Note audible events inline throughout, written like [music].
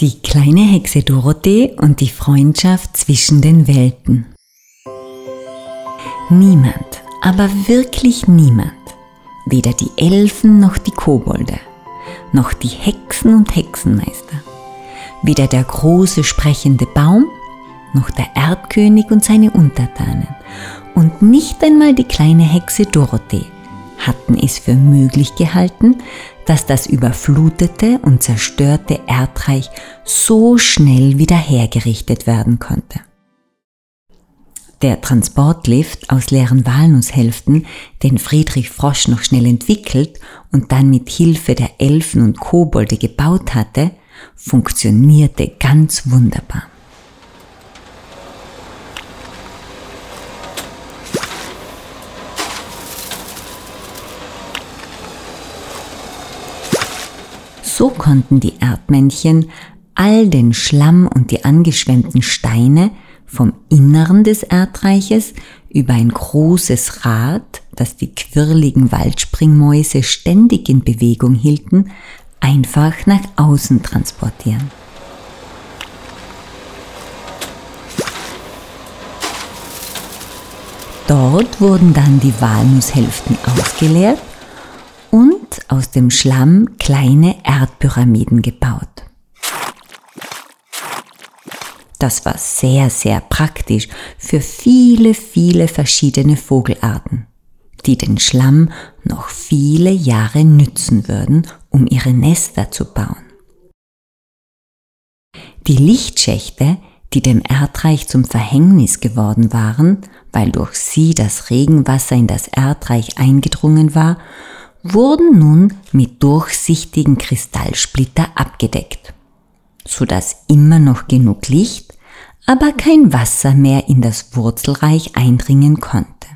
Die kleine Hexe Dorothee und die Freundschaft zwischen den Welten. Niemand, aber wirklich niemand, weder die Elfen noch die Kobolde, noch die Hexen und Hexenmeister, weder der große sprechende Baum, noch der Erdkönig und seine Untertanen. Und nicht einmal die kleine Hexe Dorothee hatten es für möglich gehalten, dass das überflutete und zerstörte Erdreich so schnell wieder hergerichtet werden konnte. Der Transportlift aus leeren Walnusshälften, den Friedrich Frosch noch schnell entwickelt und dann mit Hilfe der Elfen und Kobolde gebaut hatte, funktionierte ganz wunderbar. So konnten die Erdmännchen all den Schlamm und die angeschwemmten Steine vom Inneren des Erdreiches über ein großes Rad, das die quirligen Waldspringmäuse ständig in Bewegung hielten, einfach nach außen transportieren. Dort wurden dann die Walnusshälften ausgeleert aus dem Schlamm kleine Erdpyramiden gebaut. Das war sehr, sehr praktisch für viele, viele verschiedene Vogelarten, die den Schlamm noch viele Jahre nützen würden, um ihre Nester zu bauen. Die Lichtschächte, die dem Erdreich zum Verhängnis geworden waren, weil durch sie das Regenwasser in das Erdreich eingedrungen war, wurden nun mit durchsichtigen Kristallsplitter abgedeckt, so dass immer noch genug Licht, aber kein Wasser mehr in das Wurzelreich eindringen konnte.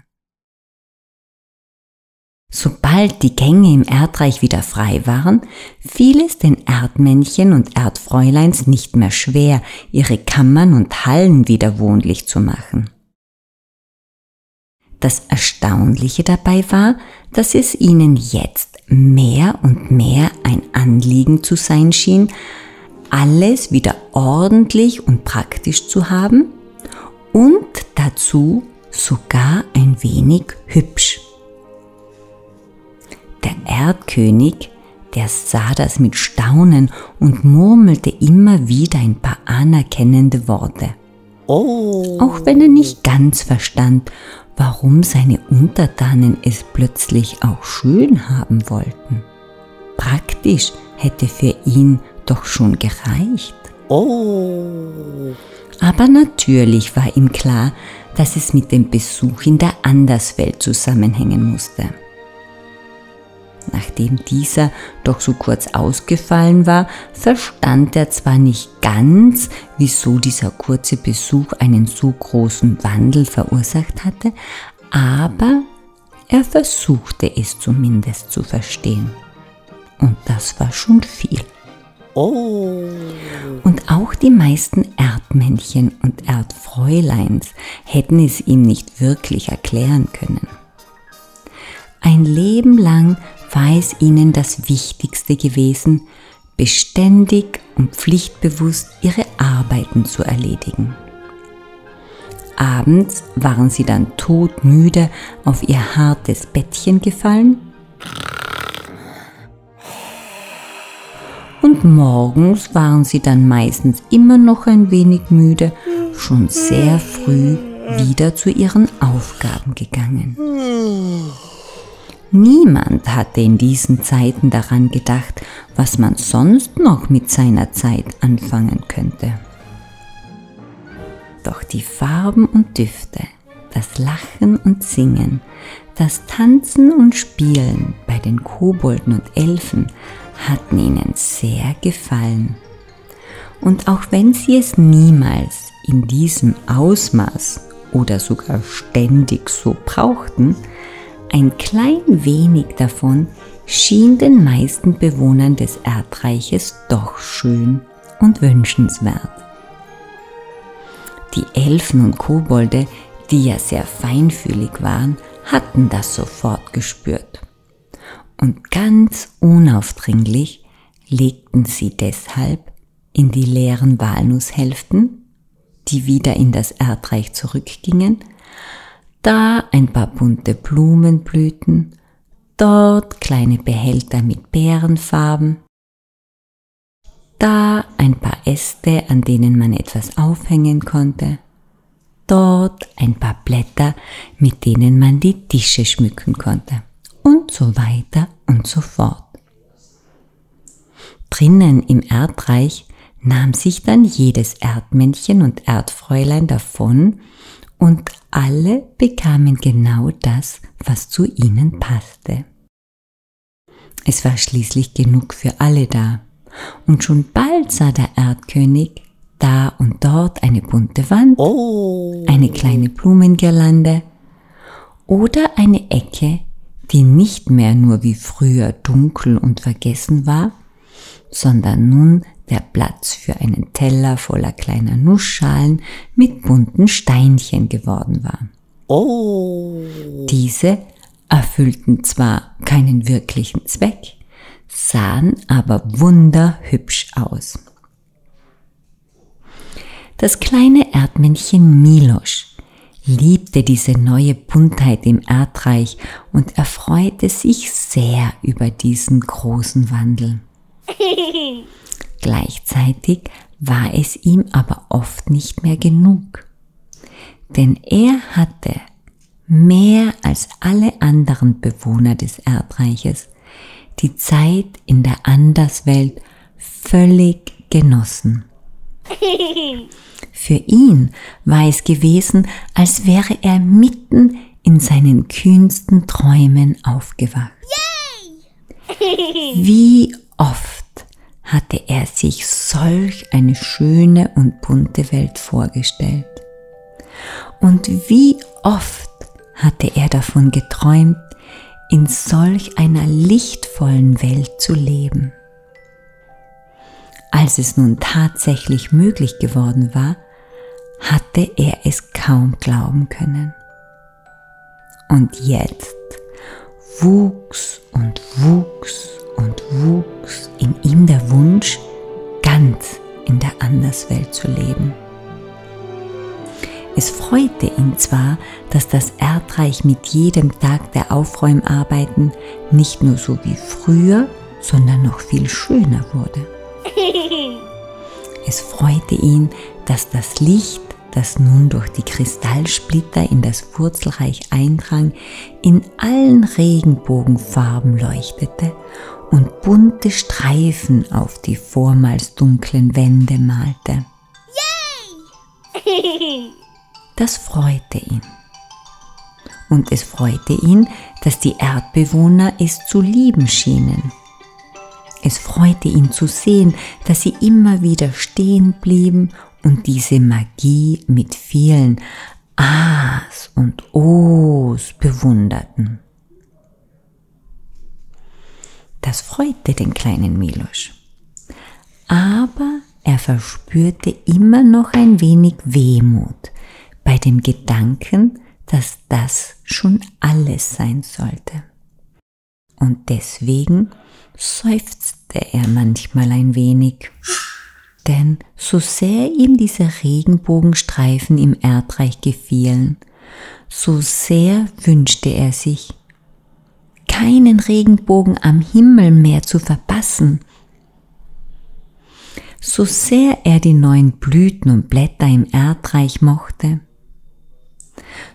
Sobald die Gänge im Erdreich wieder frei waren, fiel es den Erdmännchen und Erdfräuleins nicht mehr schwer, ihre Kammern und Hallen wieder wohnlich zu machen. Das Erstaunliche dabei war, dass es ihnen jetzt mehr und mehr ein Anliegen zu sein schien, alles wieder ordentlich und praktisch zu haben und dazu sogar ein wenig hübsch. Der Erdkönig, der sah das mit Staunen und murmelte immer wieder ein paar anerkennende Worte. Oh. Auch wenn er nicht ganz verstand, warum seine Untertanen es plötzlich auch schön haben wollten. Praktisch hätte für ihn doch schon gereicht. Oh. Aber natürlich war ihm klar, dass es mit dem Besuch in der Anderswelt zusammenhängen musste. Nachdem dieser doch so kurz ausgefallen war, verstand er zwar nicht ganz, wieso dieser kurze Besuch einen so großen Wandel verursacht hatte, aber er versuchte es zumindest zu verstehen. Und das war schon viel. Oh. Und auch die meisten Erdmännchen und Erdfräuleins hätten es ihm nicht wirklich erklären können. Ein Leben lang war ihnen das Wichtigste gewesen, beständig und pflichtbewusst ihre Arbeiten zu erledigen. Abends waren sie dann todmüde auf ihr hartes Bettchen gefallen und morgens waren sie dann meistens immer noch ein wenig müde, schon sehr früh wieder zu ihren Aufgaben gegangen. Niemand hatte in diesen Zeiten daran gedacht, was man sonst noch mit seiner Zeit anfangen könnte. Doch die Farben und Düfte, das Lachen und Singen, das Tanzen und Spielen bei den Kobolden und Elfen hatten ihnen sehr gefallen. Und auch wenn sie es niemals in diesem Ausmaß oder sogar ständig so brauchten, ein klein wenig davon schien den meisten Bewohnern des Erdreiches doch schön und wünschenswert. Die Elfen und Kobolde, die ja sehr feinfühlig waren, hatten das sofort gespürt. Und ganz unaufdringlich legten sie deshalb in die leeren Walnusshälften, die wieder in das Erdreich zurückgingen, da ein paar bunte Blumenblüten, dort kleine Behälter mit Beerenfarben, da ein paar Äste, an denen man etwas aufhängen konnte, dort ein paar Blätter, mit denen man die Tische schmücken konnte. Und so weiter und so fort. Drinnen im Erdreich nahm sich dann jedes Erdmännchen und Erdfräulein davon und alle bekamen genau das, was zu ihnen passte. Es war schließlich genug für alle da, und schon bald sah der Erdkönig da und dort eine bunte Wand, oh. eine kleine Blumengirlande oder eine Ecke, die nicht mehr nur wie früher dunkel und vergessen war, sondern nun der Platz für einen Teller voller kleiner Nussschalen mit bunten Steinchen geworden war. Oh. Diese erfüllten zwar keinen wirklichen Zweck, sahen aber wunderhübsch aus. Das kleine Erdmännchen Milosch liebte diese neue Buntheit im Erdreich und erfreute sich sehr über diesen großen Wandel. [laughs] Gleichzeitig war es ihm aber oft nicht mehr genug, denn er hatte mehr als alle anderen Bewohner des Erdreiches die Zeit in der Anderswelt völlig genossen. Für ihn war es gewesen, als wäre er mitten in seinen kühnsten Träumen aufgewacht. [laughs] Wie oft hatte er sich solch eine schöne und bunte Welt vorgestellt. Und wie oft hatte er davon geträumt, in solch einer lichtvollen Welt zu leben. Als es nun tatsächlich möglich geworden war, hatte er es kaum glauben können. Und jetzt wuchs und wuchs und wuchs in ihm der Wunsch, ganz in der Anderswelt zu leben. Es freute ihn zwar, dass das Erdreich mit jedem Tag der Aufräumarbeiten nicht nur so wie früher, sondern noch viel schöner wurde. [laughs] Es freute ihn, dass das Licht, das nun durch die Kristallsplitter in das Wurzelreich eindrang, in allen Regenbogenfarben leuchtete und bunte Streifen auf die vormals dunklen Wände malte. Yay! [laughs] Das freute ihn. Und es freute ihn, dass die Erdbewohner es zu lieben schienen. Es freute ihn zu sehen, dass sie immer wieder stehen blieben und diese Magie mit vielen A's und O's bewunderten. Das freute den kleinen Milosch. Aber er verspürte immer noch ein wenig Wehmut bei dem Gedanken, dass das schon alles sein sollte. Und deswegen seufzte er manchmal ein wenig. Denn so sehr ihm diese Regenbogenstreifen im Erdreich gefielen, so sehr wünschte er sich, keinen Regenbogen am Himmel mehr zu verpassen. So sehr er die neuen Blüten und Blätter im Erdreich mochte,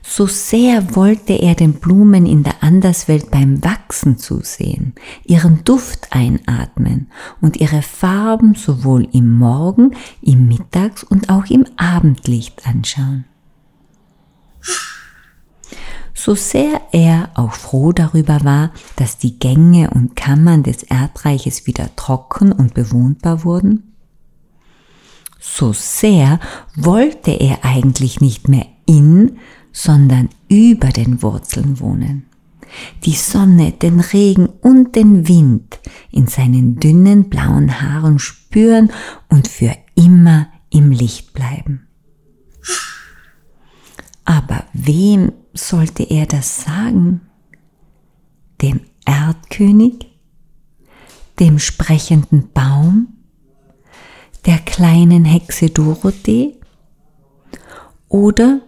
so sehr wollte er den Blumen in der Anderswelt beim Wachsen zusehen, ihren Duft einatmen und ihre Farben sowohl im Morgen, im Mittags- und auch im Abendlicht anschauen so sehr er auch froh darüber war, dass die Gänge und Kammern des Erdreiches wieder trocken und bewohnbar wurden, so sehr wollte er eigentlich nicht mehr in, sondern über den Wurzeln wohnen. Die Sonne, den Regen und den Wind in seinen dünnen blauen Haaren spüren und für immer im Licht bleiben. Wem sollte er das sagen? Dem Erdkönig? Dem sprechenden Baum? Der kleinen Hexe Dorothee? Oder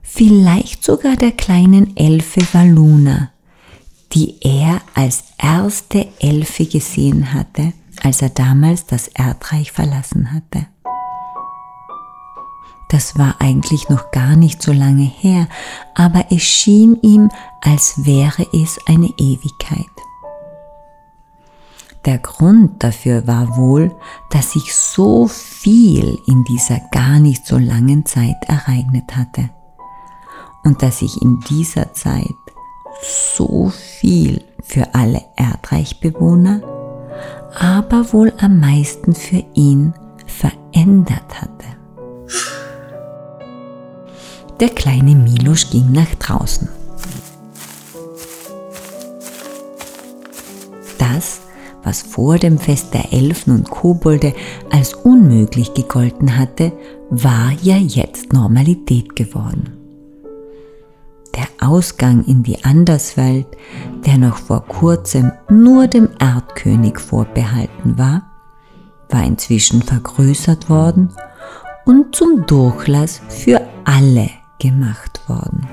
vielleicht sogar der kleinen Elfe Valuna, die er als erste Elfe gesehen hatte, als er damals das Erdreich verlassen hatte. Das war eigentlich noch gar nicht so lange her, aber es schien ihm, als wäre es eine Ewigkeit. Der Grund dafür war wohl, dass sich so viel in dieser gar nicht so langen Zeit ereignet hatte und dass sich in dieser Zeit so viel für alle Erdreichbewohner, aber wohl am meisten für ihn verändert hatte. Der kleine Milosch ging nach draußen. Das, was vor dem Fest der Elfen und Kobolde als unmöglich gegolten hatte, war ja jetzt Normalität geworden. Der Ausgang in die Anderswelt, der noch vor kurzem nur dem Erdkönig vorbehalten war, war inzwischen vergrößert worden und zum Durchlass für alle gemacht worden.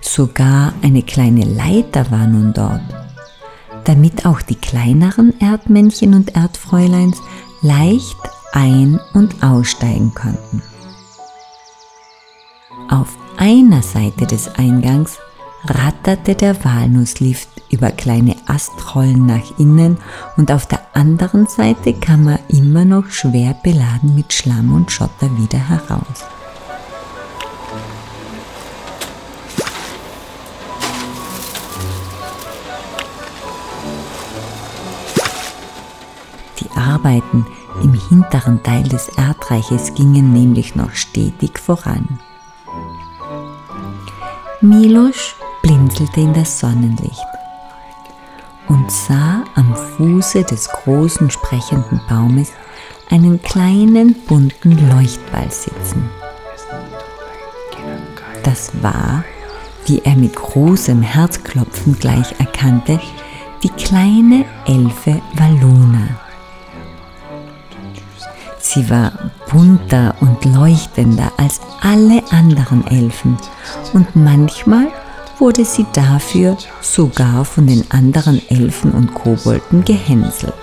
Sogar eine kleine Leiter war nun dort, damit auch die kleineren Erdmännchen und Erdfräuleins leicht ein- und aussteigen konnten. Auf einer Seite des Eingangs ratterte der Walnusslift über kleine Astrollen nach innen und auf der anderen Seite kam er immer noch schwer beladen mit Schlamm und Schotter wieder heraus. Die Arbeiten im hinteren Teil des Erdreiches gingen nämlich noch stetig voran. Milosch blinzelte in das Sonnenlicht und sah am Fuße des großen sprechenden Baumes einen kleinen bunten Leuchtball sitzen. Das war, wie er mit großem Herzklopfen gleich erkannte, die kleine Elfe Valuna. Sie war bunter und leuchtender als alle anderen Elfen und manchmal wurde sie dafür sogar von den anderen Elfen und Kobolden gehänselt.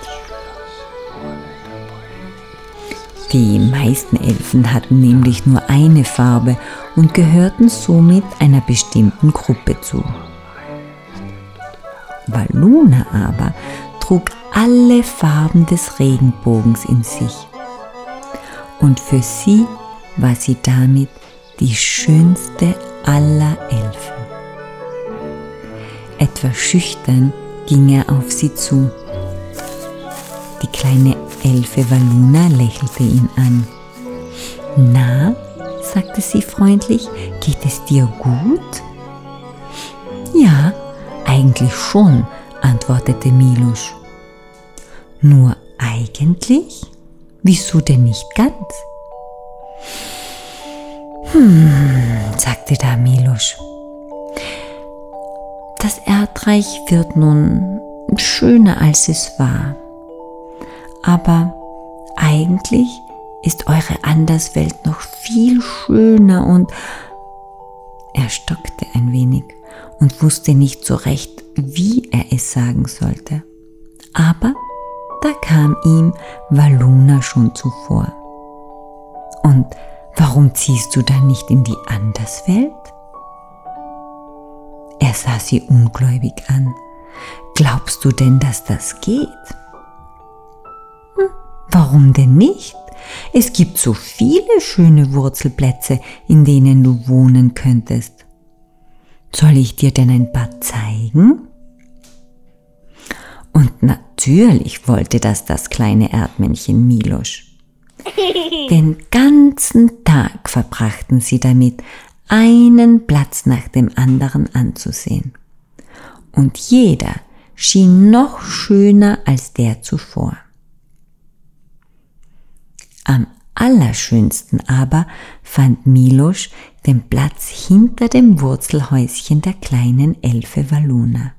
Die meisten Elfen hatten nämlich nur eine Farbe und gehörten somit einer bestimmten Gruppe zu. Valuna aber trug alle Farben des Regenbogens in sich. Und für sie war sie damit die schönste aller Elfen. Etwas schüchtern ging er auf sie zu. Die kleine Elfe Valuna lächelte ihn an. Na, sagte sie freundlich, geht es dir gut? Ja, eigentlich schon, antwortete Milosch. Nur eigentlich? Wieso denn nicht ganz? Hm, sagte da Milosch. Das Erdreich wird nun schöner als es war. Aber eigentlich ist eure Anderswelt noch viel schöner und er stockte ein wenig und wusste nicht so recht, wie er es sagen sollte. Aber da kam ihm Valuna schon zuvor. Und warum ziehst du dann nicht in die Anderswelt? Er sah sie ungläubig an. Glaubst du denn, dass das geht? Hm, warum denn nicht? Es gibt so viele schöne Wurzelplätze, in denen du wohnen könntest. Soll ich dir denn ein paar zeigen? Und natürlich wollte das das kleine Erdmännchen Milosch. [laughs] Den ganzen Tag verbrachten sie damit, einen Platz nach dem anderen anzusehen. Und jeder schien noch schöner als der zuvor. Am allerschönsten aber fand Milosch den Platz hinter dem Wurzelhäuschen der kleinen Elfe Valuna.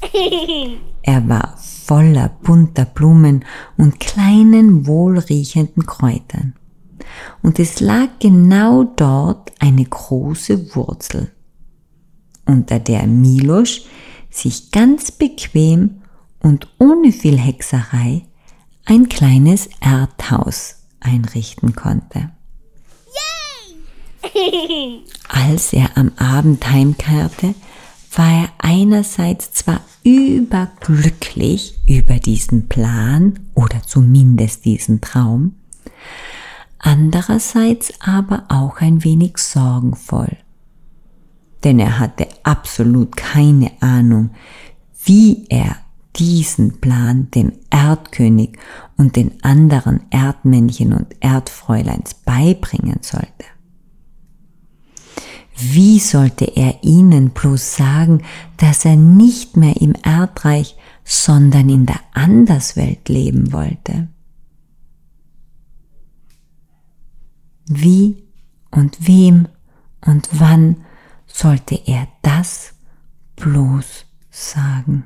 [laughs] Er war voller bunter Blumen und kleinen wohlriechenden Kräutern. Und es lag genau dort eine große Wurzel, unter der Milosch sich ganz bequem und ohne viel Hexerei ein kleines Erdhaus einrichten konnte. [laughs] Als er am Abend heimkehrte, war er einerseits zwar überglücklich über diesen Plan oder zumindest diesen Traum, andererseits aber auch ein wenig sorgenvoll. Denn er hatte absolut keine Ahnung, wie er diesen Plan dem Erdkönig und den anderen Erdmännchen und Erdfräuleins beibringen sollte. Wie sollte er ihnen bloß sagen, dass er nicht mehr im Erdreich, sondern in der Anderswelt leben wollte? Wie und wem und wann sollte er das bloß sagen?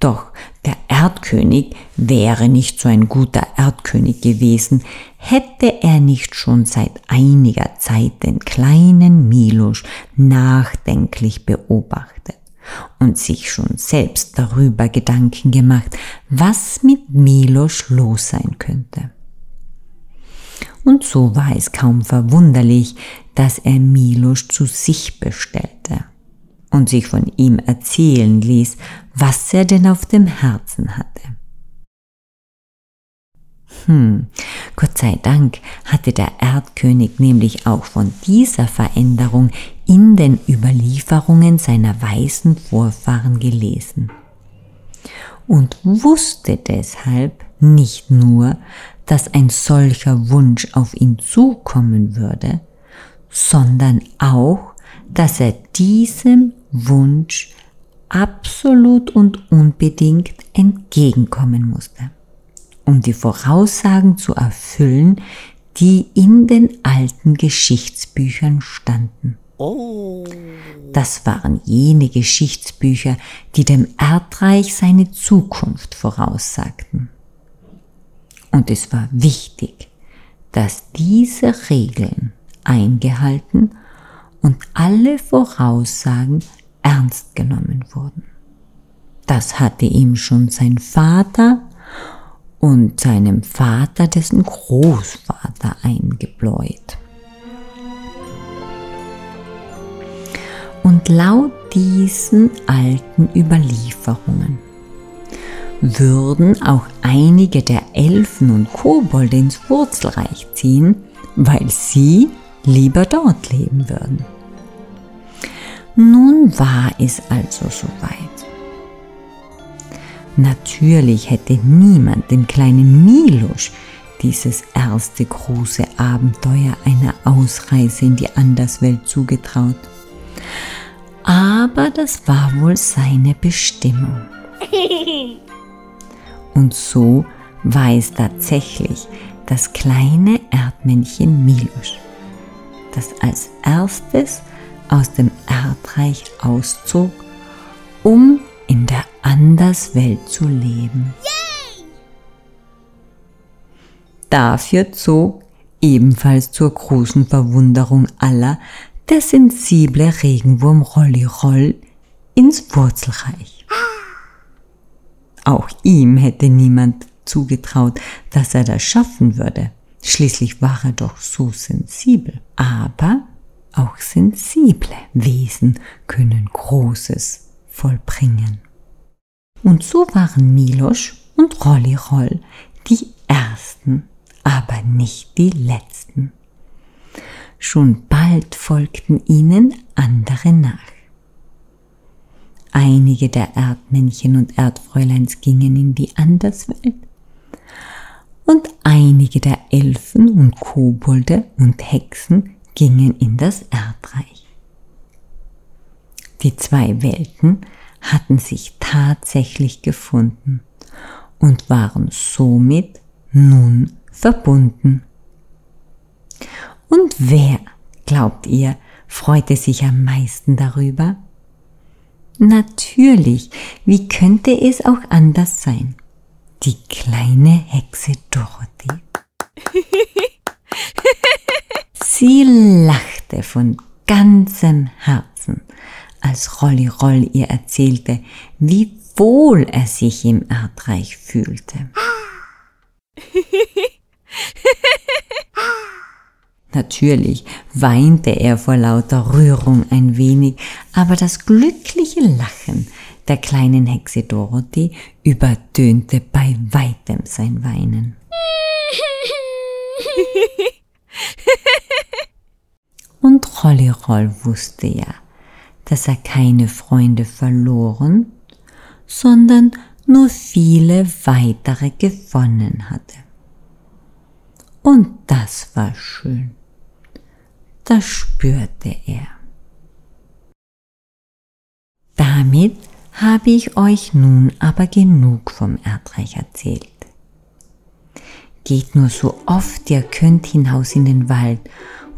Doch der Erdkönig wäre nicht so ein guter Erdkönig gewesen, hätte er nicht schon seit einiger Zeit den kleinen Milosch nachdenklich beobachtet und sich schon selbst darüber Gedanken gemacht, was mit Milosch los sein könnte. Und so war es kaum verwunderlich, dass er Milosch zu sich bestellte und sich von ihm erzählen ließ, was er denn auf dem Herzen hatte. Hm, Gott sei Dank hatte der Erdkönig nämlich auch von dieser Veränderung in den Überlieferungen seiner weißen Vorfahren gelesen und wusste deshalb nicht nur, dass ein solcher Wunsch auf ihn zukommen würde, sondern auch, dass er diesem Wunsch absolut und unbedingt entgegenkommen musste, um die Voraussagen zu erfüllen, die in den alten Geschichtsbüchern standen. Das waren jene Geschichtsbücher, die dem Erdreich seine Zukunft voraussagten. Und es war wichtig, dass diese Regeln eingehalten und alle Voraussagen ernst genommen wurden. Das hatte ihm schon sein Vater und seinem Vater dessen Großvater eingebläut. Und laut diesen alten Überlieferungen würden auch einige der Elfen und Kobolde ins Wurzelreich ziehen, weil sie lieber dort leben würden. Nun war es also soweit. Natürlich hätte niemand dem kleinen Milosch dieses erste große Abenteuer einer Ausreise in die Anderswelt zugetraut. Aber das war wohl seine Bestimmung. [laughs] Und so war es tatsächlich das kleine Erdmännchen Milosch, das als erstes aus dem Erdreich auszog, um in der Anderswelt zu leben. Yay! Dafür zog, ebenfalls zur großen Verwunderung aller, der sensible Regenwurm Rolli Roll ins Wurzelreich. Auch ihm hätte niemand zugetraut, dass er das schaffen würde. Schließlich war er doch so sensibel. Aber auch sensible Wesen können Großes vollbringen. Und so waren Milosch und Rolliroll die Ersten, aber nicht die Letzten. Schon bald folgten ihnen andere nach. Einige der Erdmännchen und Erdfräuleins gingen in die Anderswelt und einige der Elfen und Kobolde und Hexen gingen in das Erdreich. Die zwei Welten hatten sich tatsächlich gefunden und waren somit nun verbunden. Und wer, glaubt ihr, freute sich am meisten darüber? Natürlich, wie könnte es auch anders sein? Die kleine Hexe Dorothy. [laughs] Sie lachte von ganzem Herzen, als Rolli Roll ihr erzählte, wie wohl er sich im Erdreich fühlte. [laughs] Natürlich weinte er vor lauter Rührung ein wenig, aber das glückliche Lachen der kleinen Hexe Dorothy übertönte bei weitem sein Weinen. [laughs] Und Rolliroll wusste ja, dass er keine Freunde verloren, sondern nur viele weitere gewonnen hatte. Und das war schön das spürte er. Damit habe ich euch nun aber genug vom Erdreich erzählt. Geht nur so oft ihr könnt hinaus in den Wald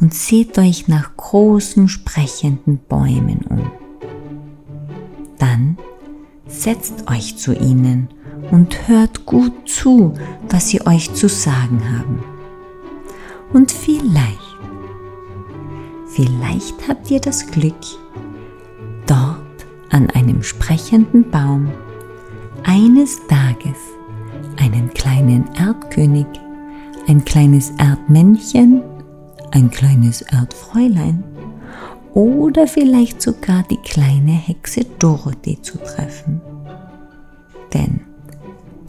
und seht euch nach großen sprechenden Bäumen um. Dann setzt euch zu ihnen und hört gut zu, was sie euch zu sagen haben. Und vielleicht Vielleicht habt ihr das Glück, dort an einem sprechenden Baum eines Tages einen kleinen Erdkönig, ein kleines Erdmännchen, ein kleines Erdfräulein oder vielleicht sogar die kleine Hexe Dorothee zu treffen. Denn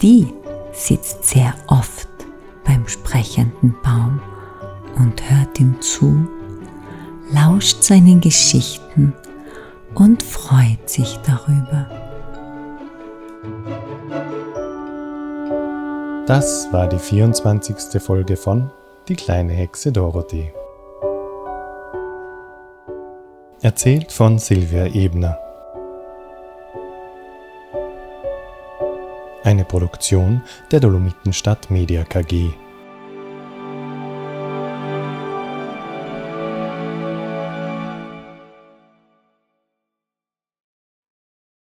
die sitzt sehr oft beim sprechenden Baum und hört ihm zu lauscht seinen Geschichten und freut sich darüber. Das war die 24. Folge von Die kleine Hexe Dorothee. Erzählt von Silvia Ebner. Eine Produktion der Dolomitenstadt Media KG.